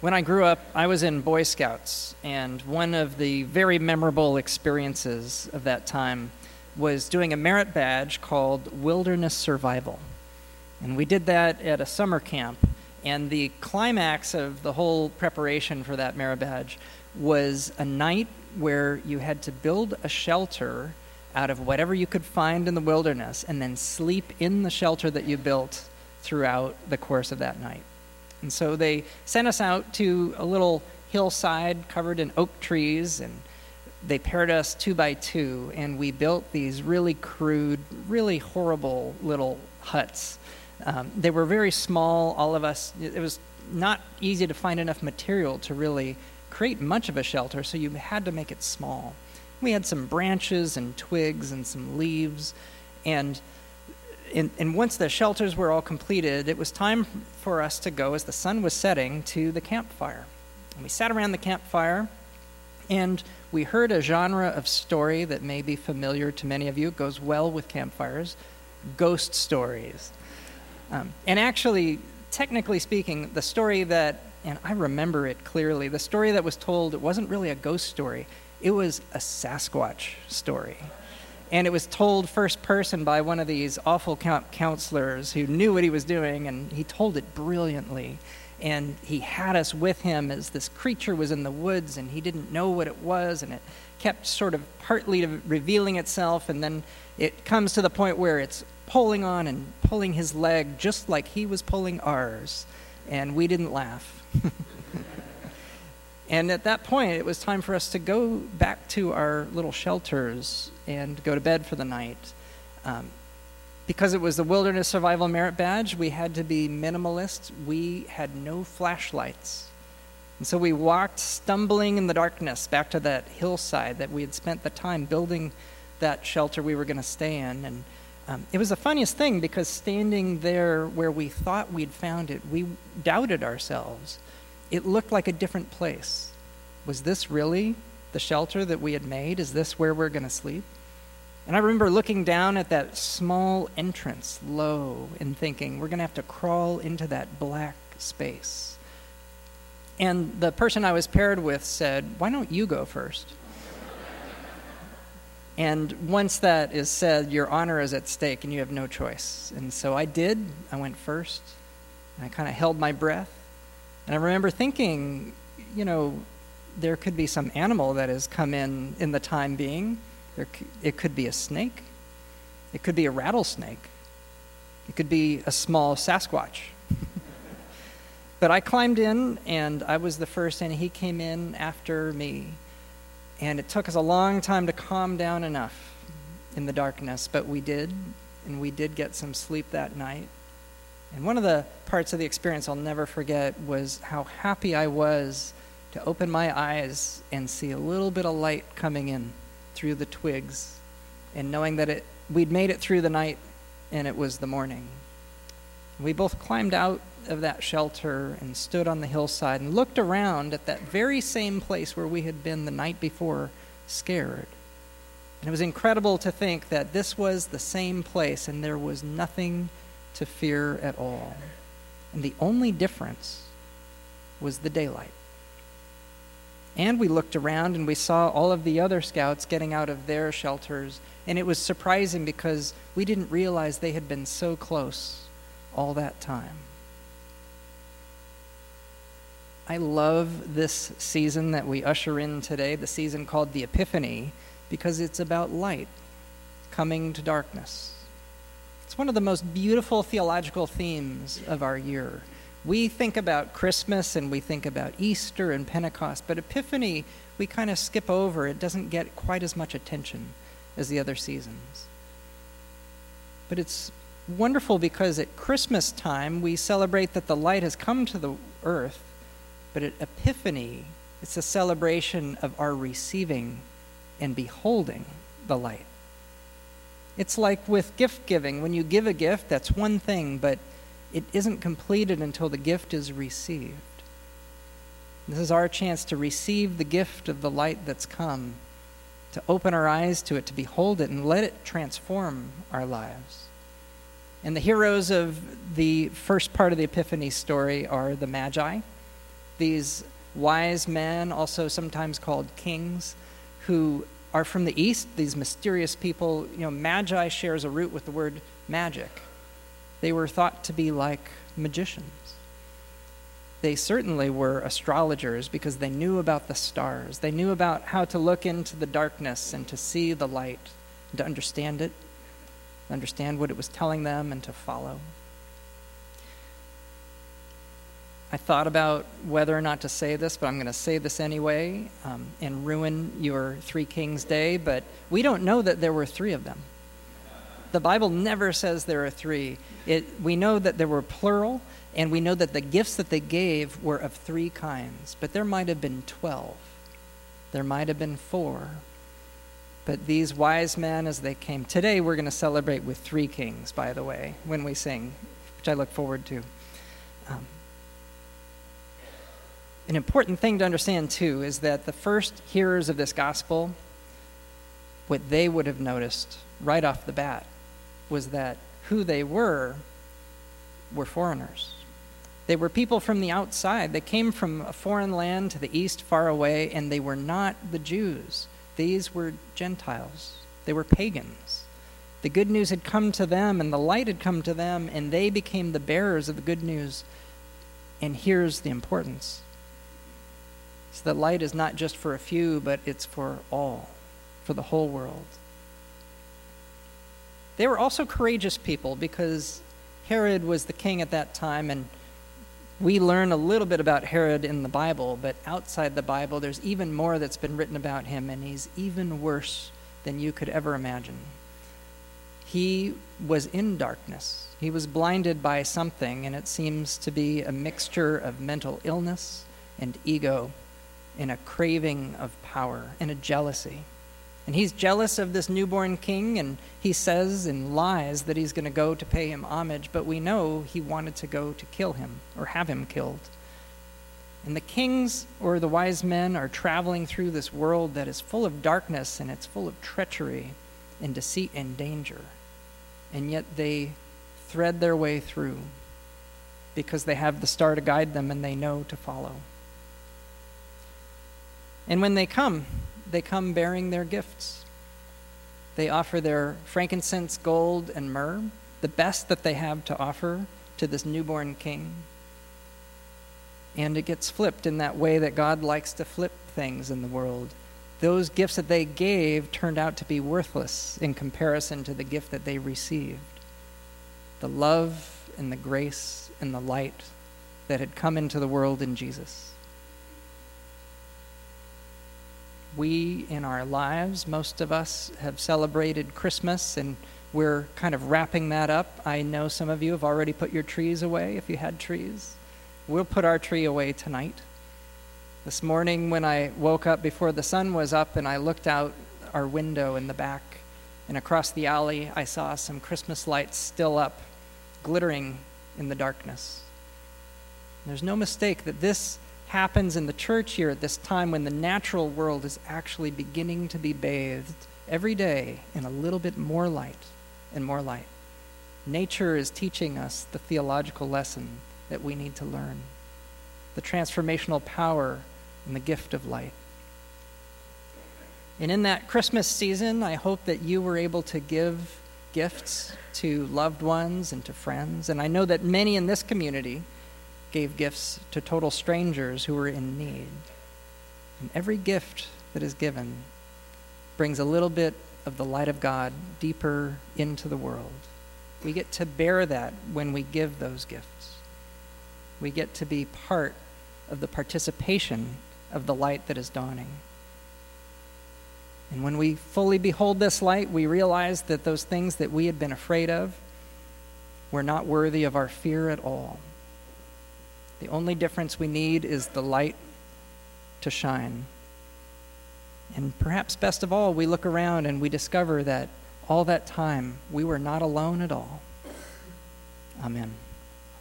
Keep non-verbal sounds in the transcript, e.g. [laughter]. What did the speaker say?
When I grew up, I was in Boy Scouts, and one of the very memorable experiences of that time was doing a merit badge called Wilderness Survival. And we did that at a summer camp, and the climax of the whole preparation for that merit badge was a night where you had to build a shelter out of whatever you could find in the wilderness and then sleep in the shelter that you built throughout the course of that night. And so they sent us out to a little hillside covered in oak trees, and they paired us two by two, and we built these really crude, really horrible little huts. Um, they were very small, all of us. It was not easy to find enough material to really create much of a shelter, so you had to make it small. We had some branches and twigs and some leaves, and in, and once the shelters were all completed, it was time for us to go as the sun was setting to the campfire. And we sat around the campfire and we heard a genre of story that may be familiar to many of you. It goes well with campfires ghost stories. Um, and actually, technically speaking, the story that, and I remember it clearly, the story that was told, it wasn't really a ghost story, it was a Sasquatch story. And it was told first person by one of these awful counselors who knew what he was doing, and he told it brilliantly. And he had us with him as this creature was in the woods, and he didn't know what it was, and it kept sort of partly revealing itself, and then it comes to the point where it's pulling on and pulling his leg just like he was pulling ours, and we didn't laugh. [laughs] And at that point, it was time for us to go back to our little shelters and go to bed for the night. Um, because it was the Wilderness Survival Merit Badge, we had to be minimalist. We had no flashlights. And so we walked stumbling in the darkness back to that hillside that we had spent the time building that shelter we were going to stay in. And um, it was the funniest thing because standing there where we thought we'd found it, we doubted ourselves it looked like a different place. Was this really the shelter that we had made? Is this where we're going to sleep? And I remember looking down at that small entrance low and thinking, we're going to have to crawl into that black space. And the person I was paired with said, Why don't you go first? [laughs] and once that is said, your honor is at stake and you have no choice. And so I did. I went first. And I kind of held my breath. And I remember thinking, you know, there could be some animal that has come in in the time being. There, it could be a snake. It could be a rattlesnake. It could be a small Sasquatch. [laughs] but I climbed in, and I was the first, and he came in after me. And it took us a long time to calm down enough in the darkness, but we did, and we did get some sleep that night. And one of the parts of the experience I'll never forget was how happy I was to open my eyes and see a little bit of light coming in through the twigs and knowing that it, we'd made it through the night and it was the morning. We both climbed out of that shelter and stood on the hillside and looked around at that very same place where we had been the night before, scared. And it was incredible to think that this was the same place and there was nothing to fear at all. And the only difference was the daylight. And we looked around and we saw all of the other scouts getting out of their shelters. And it was surprising because we didn't realize they had been so close all that time. I love this season that we usher in today, the season called the Epiphany, because it's about light coming to darkness. It's one of the most beautiful theological themes of our year. We think about Christmas and we think about Easter and Pentecost, but Epiphany we kind of skip over. It doesn't get quite as much attention as the other seasons. But it's wonderful because at Christmas time we celebrate that the light has come to the earth, but at Epiphany it's a celebration of our receiving and beholding the light. It's like with gift giving. When you give a gift, that's one thing, but it isn't completed until the gift is received. This is our chance to receive the gift of the light that's come, to open our eyes to it, to behold it, and let it transform our lives. And the heroes of the first part of the Epiphany story are the Magi. these wise men, also sometimes called kings, who are from the east, these mysterious people. You know, magi shares a root with the word magic. They were thought to be like magicians. They certainly were astrologers because they knew about the stars. They knew about how to look into the darkness and to see the light, and to understand it, understand what it was telling them, and to follow. I thought about whether or not to say this, but I'm going to say this anyway um, and ruin your Three Kings Day. But we don't know that there were three of them. The Bible never says there are three. It, we know that there were plural, and we know that the gifts that they gave were of three kinds. But there might have been 12, there might have been four. But these wise men, as they came, today we're going to celebrate with three kings, by the way, when we sing, which I look forward to. Um, an important thing to understand, too, is that the first hearers of this gospel, what they would have noticed right off the bat was that who they were were foreigners. They were people from the outside. They came from a foreign land to the east, far away, and they were not the Jews. These were Gentiles. They were pagans. The good news had come to them, and the light had come to them, and they became the bearers of the good news. And here's the importance so that light is not just for a few, but it's for all, for the whole world. They were also courageous people because Herod was the king at that time, and we learn a little bit about Herod in the Bible, but outside the Bible, there's even more that's been written about him, and he's even worse than you could ever imagine. He was in darkness. He was blinded by something, and it seems to be a mixture of mental illness and ego in a craving of power and a jealousy. And he's jealous of this newborn king, and he says and lies that he's going to go to pay him homage, but we know he wanted to go to kill him or have him killed. And the kings or the wise men are traveling through this world that is full of darkness and it's full of treachery and deceit and danger. And yet they thread their way through because they have the star to guide them and they know to follow. And when they come, they come bearing their gifts. They offer their frankincense, gold, and myrrh, the best that they have to offer to this newborn king. And it gets flipped in that way that God likes to flip things in the world. Those gifts that they gave turned out to be worthless in comparison to the gift that they received the love and the grace and the light that had come into the world in Jesus. We in our lives, most of us have celebrated Christmas and we're kind of wrapping that up. I know some of you have already put your trees away if you had trees. We'll put our tree away tonight. This morning, when I woke up before the sun was up and I looked out our window in the back and across the alley, I saw some Christmas lights still up, glittering in the darkness. There's no mistake that this happens in the church here at this time when the natural world is actually beginning to be bathed every day in a little bit more light and more light. Nature is teaching us the theological lesson that we need to learn the transformational power and the gift of light. And in that Christmas season, I hope that you were able to give gifts to loved ones and to friends. And I know that many in this community gave gifts to total strangers who were in need. And every gift that is given brings a little bit of the light of God deeper into the world. We get to bear that when we give those gifts. We get to be part of the participation of the light that is dawning. And when we fully behold this light, we realize that those things that we had been afraid of were not worthy of our fear at all. The only difference we need is the light to shine. And perhaps best of all, we look around and we discover that all that time we were not alone at all. Amen.